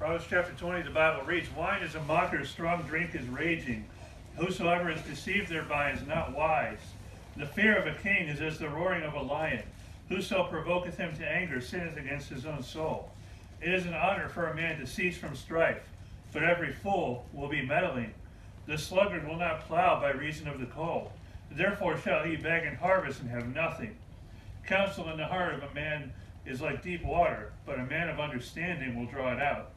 Proverbs chapter 20, the Bible reads, Wine is a mocker, strong drink is raging. Whosoever is deceived thereby is not wise. The fear of a king is as the roaring of a lion. Whoso provoketh him to anger sinneth against his own soul. It is an honor for a man to cease from strife, but every fool will be meddling. The sluggard will not plow by reason of the cold. Therefore shall he beg and harvest and have nothing. Counsel in the heart of a man is like deep water, but a man of understanding will draw it out.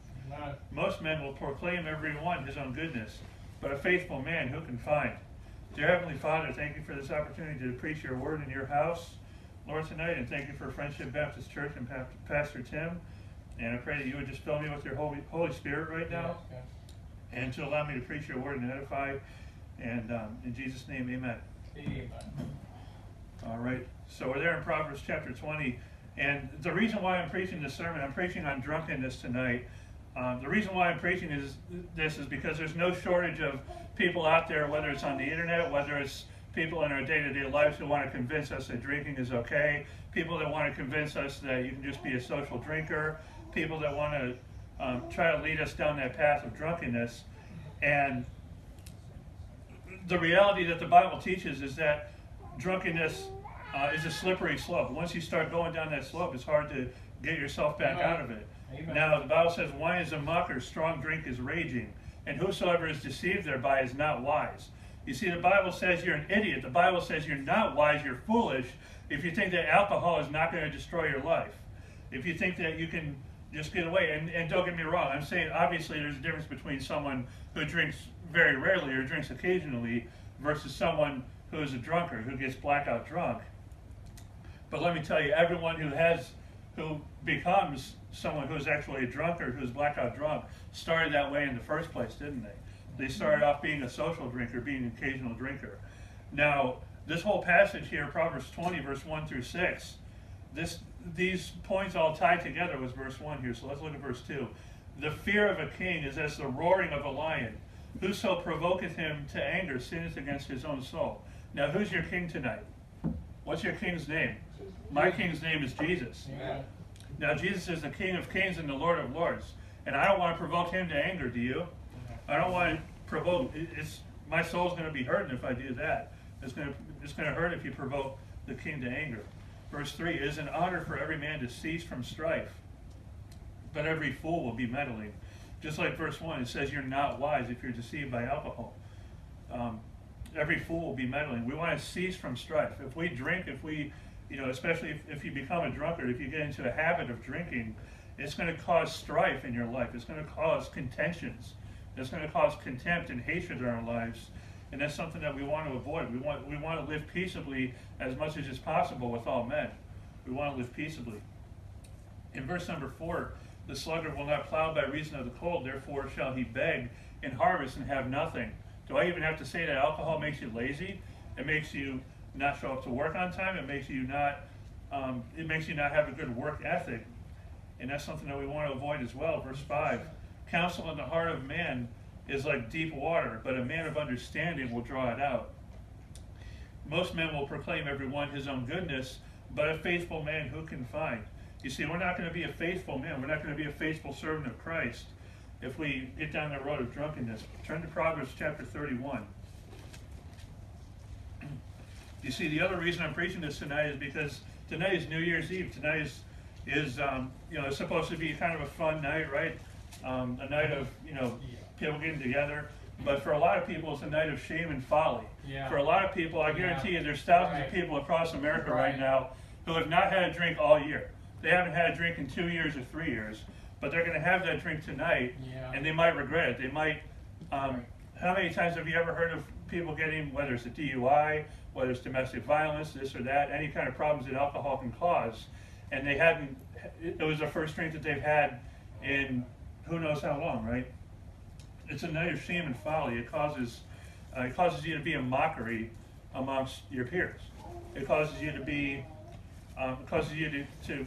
Most men will proclaim every one his own goodness, but a faithful man who can find? Dear Heavenly Father, thank you for this opportunity to preach your word in your house, Lord, tonight, and thank you for Friendship Baptist Church and Pastor Tim. And I pray that you would just fill me with your Holy, Holy Spirit right now, yes, yes. and to allow me to preach your word and edify. And um, in Jesus' name, amen. Amen. All right. So we're there in Proverbs chapter 20. And the reason why I'm preaching this sermon, I'm preaching on drunkenness tonight. Um, the reason why I'm preaching is this is because there's no shortage of people out there, whether it's on the internet, whether it's people in our day-to-day lives who want to convince us that drinking is okay, people that want to convince us that you can just be a social drinker, people that want to um, try to lead us down that path of drunkenness. And the reality that the Bible teaches is that drunkenness uh, is a slippery slope. Once you start going down that slope, it's hard to get yourself back out of it. Amen. Now, the Bible says, wine is a mocker, strong drink is raging, and whosoever is deceived thereby is not wise. You see, the Bible says you're an idiot. The Bible says you're not wise, you're foolish if you think that alcohol is not going to destroy your life. If you think that you can just get away, and, and don't get me wrong, I'm saying obviously there's a difference between someone who drinks very rarely or drinks occasionally versus someone who is a drunkard, who gets blackout drunk. But let me tell you, everyone who has, who becomes someone who's actually a drunkard, who's blackout drunk, started that way in the first place, didn't they? They started off being a social drinker, being an occasional drinker. Now, this whole passage here, Proverbs 20, verse 1 through 6, this, these points all tie together with verse 1 here. So let's look at verse 2. The fear of a king is as the roaring of a lion. Whoso provoketh him to anger sinneth against his own soul. Now, who's your king tonight? What's your king's name? My king's name is Jesus. Amen. Now, Jesus is the King of kings and the Lord of lords. And I don't want to provoke him to anger, do you? I don't want to provoke. It's, my soul's going to be hurting if I do that. It's going to, it's going to hurt if you provoke the king to anger. Verse 3 It is an honor for every man to cease from strife, but every fool will be meddling. Just like verse 1, it says you're not wise if you're deceived by alcohol. Um, every fool will be meddling. We want to cease from strife. If we drink, if we you know, especially if, if you become a drunkard, if you get into a habit of drinking, it's going to cause strife in your life. It's going to cause contentions. It's going to cause contempt and hatred in our lives. And that's something that we want to avoid. We want, we want to live peaceably as much as is possible with all men. We want to live peaceably. In verse number four, the sluggard will not plow by reason of the cold, therefore shall he beg and harvest and have nothing. Do I even have to say that alcohol makes you lazy? It makes you not show up to work on time. It makes you not um, it makes you not have a good work ethic, and that's something that we want to avoid as well. Verse five: Counsel in the heart of man is like deep water, but a man of understanding will draw it out. Most men will proclaim every one his own goodness, but a faithful man who can find? You see, we're not going to be a faithful man. We're not going to be a faithful servant of Christ if we get down the road of drunkenness. Turn to Proverbs chapter 31. You see, the other reason I'm preaching this tonight is because tonight is New Year's Eve. Tonight is, is um, you know, it's supposed to be kind of a fun night, right? Um, a night of, you know, people getting together. But for a lot of people, it's a night of shame and folly. Yeah. For a lot of people, I guarantee yeah. you, there's thousands right. of people across America right. right now who have not had a drink all year. They haven't had a drink in two years or three years, but they're going to have that drink tonight, yeah. and they might regret it. They might. Um, right. How many times have you ever heard of people getting, whether it's a DUI whether it's domestic violence, this or that, any kind of problems that alcohol can cause. And they hadn't, it was the first drink that they've had in who knows how long, right? It's a night of shame and folly. It causes, uh, it causes you to be a mockery amongst your peers. It causes you to be, um, it causes you to, to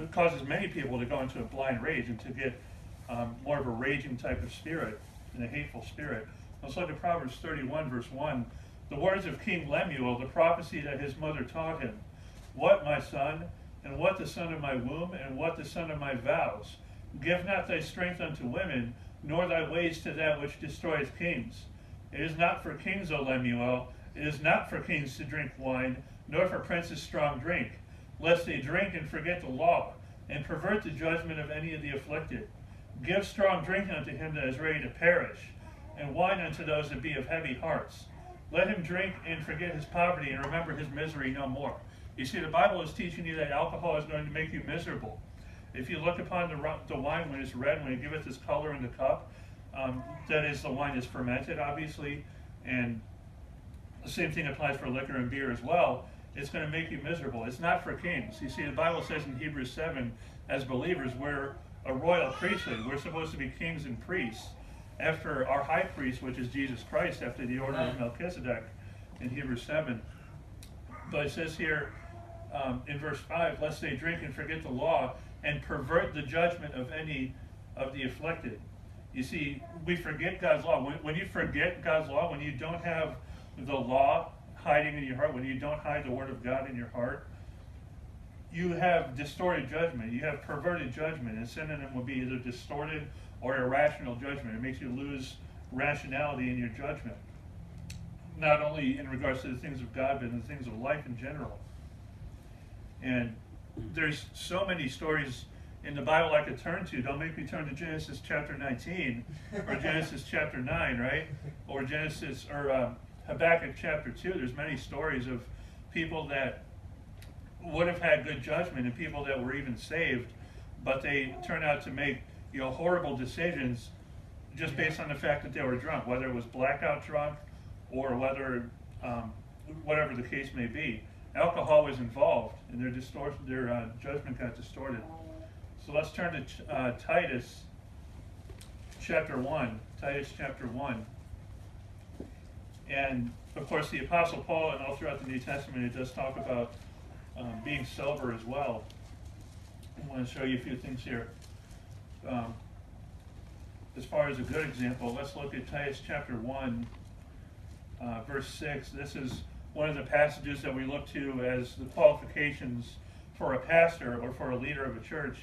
it causes many people to go into a blind rage and to get um, more of a raging type of spirit and a hateful spirit. Let's look at Proverbs 31, verse 1 the words of King Lemuel, the prophecy that his mother taught him. What, my son, and what the son of my womb, and what the son of my vows? Give not thy strength unto women, nor thy ways to that which destroyeth kings. It is not for kings, O Lemuel, it is not for kings to drink wine, nor for princes strong drink, lest they drink and forget the law, and pervert the judgment of any of the afflicted. Give strong drink unto him that is ready to perish, and wine unto those that be of heavy hearts. Let him drink and forget his poverty, and remember his misery no more. You see, the Bible is teaching you that alcohol is going to make you miserable. If you look upon the, the wine when it's red, when it this color in the cup, um, that is, the wine is fermented, obviously, and the same thing applies for liquor and beer as well. It's going to make you miserable. It's not for kings. You see, the Bible says in Hebrews 7, as believers, we're a royal priesthood. We're supposed to be kings and priests after our high priest, which is Jesus Christ, after the order of Melchizedek in Hebrews 7. But it says here um, in verse 5, lest they drink and forget the law and pervert the judgment of any of the afflicted. You see, we forget God's law. When, when you forget God's law, when you don't have the law hiding in your heart, when you don't hide the word of God in your heart, you have distorted judgment. You have perverted judgment. And synonym would be either distorted or irrational judgment. It makes you lose rationality in your judgment. Not only in regards to the things of God, but in the things of life in general. And there's so many stories in the Bible I could turn to. Don't make me turn to Genesis chapter 19 or Genesis chapter 9, right? Or Genesis or um, Habakkuk chapter 2. There's many stories of people that would have had good judgment and people that were even saved, but they turned out to make you know horrible decisions just based on the fact that they were drunk, whether it was blackout drunk or whether um, whatever the case may be. Alcohol was involved, and their distortion, their uh, judgment got distorted. So let's turn to uh, Titus chapter 1. Titus chapter 1. And of course, the Apostle Paul, and all throughout the New Testament, it does talk about um, being sober as well. I want to show you a few things here. Um, as far as a good example, let's look at Titus chapter 1, uh, verse 6. This is one of the passages that we look to as the qualifications for a pastor or for a leader of a church.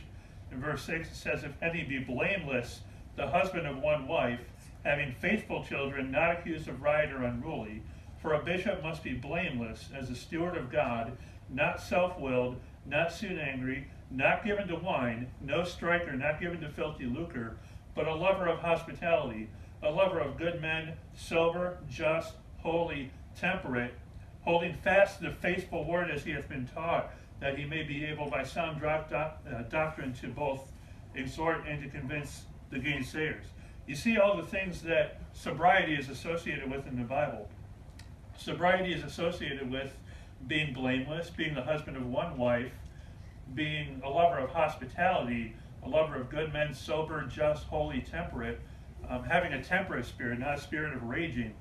In verse 6, it says, If any be blameless, the husband of one wife, having faithful children, not accused of riot or unruly, for a bishop must be blameless as a steward of God, not self willed, not soon angry, not given to wine, no striker, not given to filthy lucre, but a lover of hospitality, a lover of good men, sober, just, holy, temperate, holding fast the faithful word as he hath been taught that he may be able by sound uh, doctrine to both exhort and to convince the gainsayers. You see all the things that sobriety is associated with in the Bible. Sobriety is associated with being blameless, being the husband of one wife, being a lover of hospitality, a lover of good men, sober, just, holy, temperate, um, having a temperate spirit, not a spirit of raging,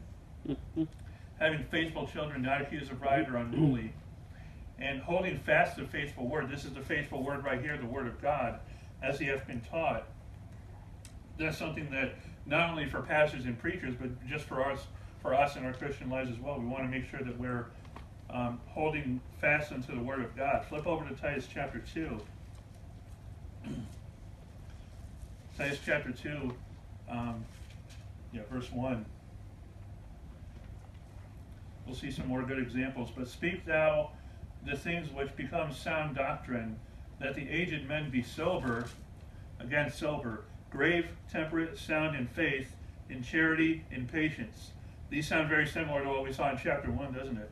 having faithful children, not accused of riot or unruly and holding fast the faithful word. This is the faithful word right here, the word of God, as he hath been taught. That's something that not only for pastors and preachers, but just for us, for us in our Christian lives as well. We want to make sure that we're um, holding fast unto the word of God. Flip over to Titus chapter two. Titus chapter two, um, yeah, verse one. We'll see some more good examples. But speak thou the things which become sound doctrine, that the aged men be sober, again sober, grave, temperate, sound in faith, in charity, in patience. These sound very similar to what we saw in chapter 1, doesn't it?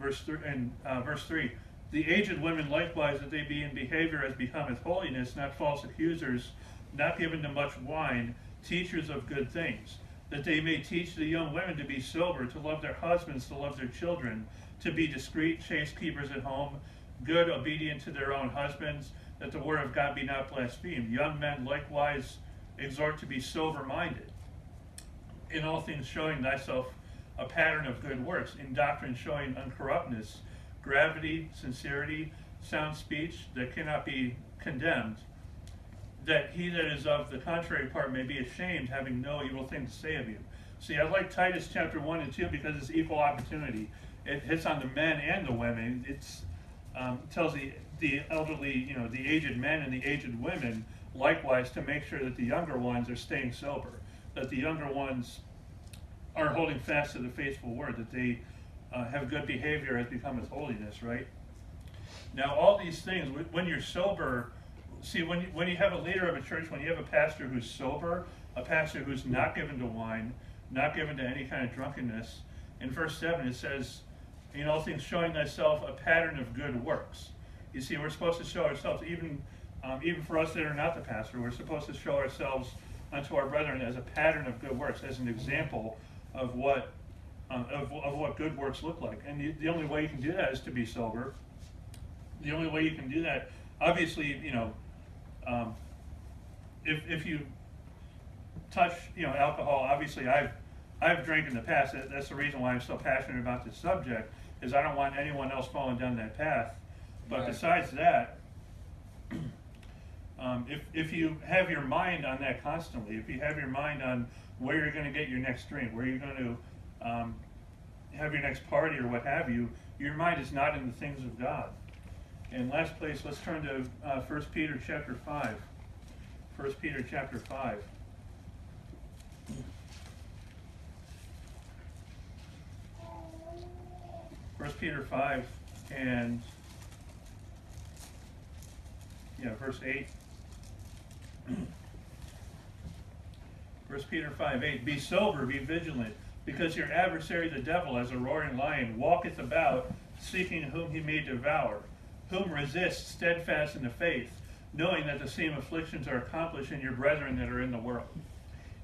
Verse three, and uh, verse 3. The aged women likewise, that they be in behavior as becometh holiness, not false accusers, not given to much wine, teachers of good things, that they may teach the young women to be sober, to love their husbands, to love their children, to be discreet, chaste keepers at home, good, obedient to their own husbands, that the word of God be not blasphemed. Young men likewise exhort to be sober minded, in all things showing thyself a pattern of good works, in doctrine showing uncorruptness, gravity, sincerity, sound speech that cannot be condemned, that he that is of the contrary part may be ashamed, having no evil thing to say of you. See, I like Titus chapter 1 and 2 because it's equal opportunity it hits on the men and the women. It's um, tells the the elderly, you know, the aged men and the aged women likewise to make sure that the younger ones are staying sober, that the younger ones are holding fast to the faithful word, that they uh, have good behavior as becometh holiness, right? Now, all these things, when you're sober, see, when you, when you have a leader of a church, when you have a pastor who's sober, a pastor who's not given to wine, not given to any kind of drunkenness, in verse 7 it says, in all things showing thyself a pattern of good works. You see, we're supposed to show ourselves, even, um, even for us that are not the pastor, we're supposed to show ourselves unto our brethren as a pattern of good works, as an example of what, um, of, of what good works look like. And the, the only way you can do that is to be sober. The only way you can do that, obviously, you know, um, if, if you touch, you know, alcohol, obviously I've, I've drank in the past. That- That's the reason why I'm so passionate about this subject, is I don't want anyone else falling down that path. But Right. besides that, um, if, if you have your mind on that constantly, if you have your mind on where you're going to get your next drink, where you're going to um, have your next party or what have you, your mind is not in the things of God. And last place, let's turn to uh, 1 Peter chapter 5. 1 Peter chapter 5. First Peter 5 and yeah, verse 8. First Peter 5 8. Be sober, be vigilant, because your adversary the devil, as a roaring lion, walketh about, seeking whom he may devour, whom resist steadfast in the faith, knowing that the same afflictions are accomplished in your brethren that are in the world.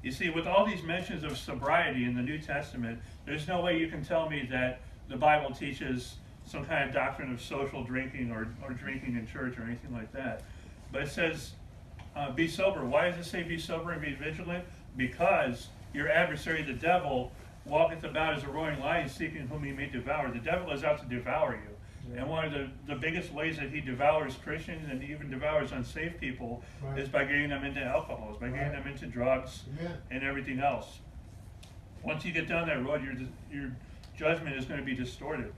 You see, with all these mentions of sobriety in the New Testament, there's no way you can tell me that the Bible teaches some kind of doctrine of social drinking or, or drinking in church or anything like that. But it says, uh, be sober. Why does it say be sober and be vigilant? Because your adversary, the devil, walketh about as a roaring lion, seeking whom he may devour. The devil is out to devour you. And one of the, the biggest ways that he devours Christians and even devours unsafe people Right. is by getting them into alcohol, is by getting Right. them into drugs Amen. and everything else. Once you get down that road, your, your judgment is going to be distorted.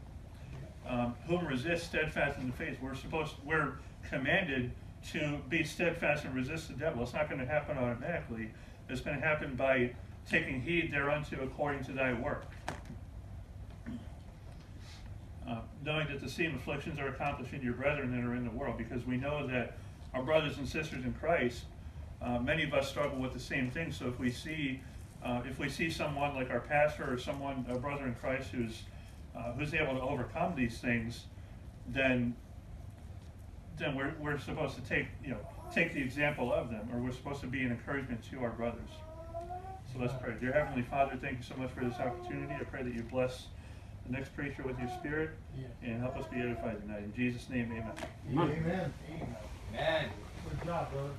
Um, whom resist steadfast in the faith. We're supposed, we're commanded to be steadfast and resist the devil. It's not going to happen automatically. It's going to happen by taking heed thereunto according to thy work. Uh, knowing that the same afflictions are accomplished in your brethren that are in the world, because we know that our brothers and sisters in Christ, uh, many of us struggle with the same thing. So if we see, uh, if we see someone like our pastor or someone, a brother in Christ, who's uh, who's able to overcome these things, then then we're we're supposed to take you know take the example of them, or we're supposed to be an encouragement to our brothers. So let's pray. Dear Heavenly Father, thank you so much for this opportunity. I pray that you bless the next preacher with your spirit and help us be edified tonight. In Jesus' name, amen. Amen. Amen. Good job, brother.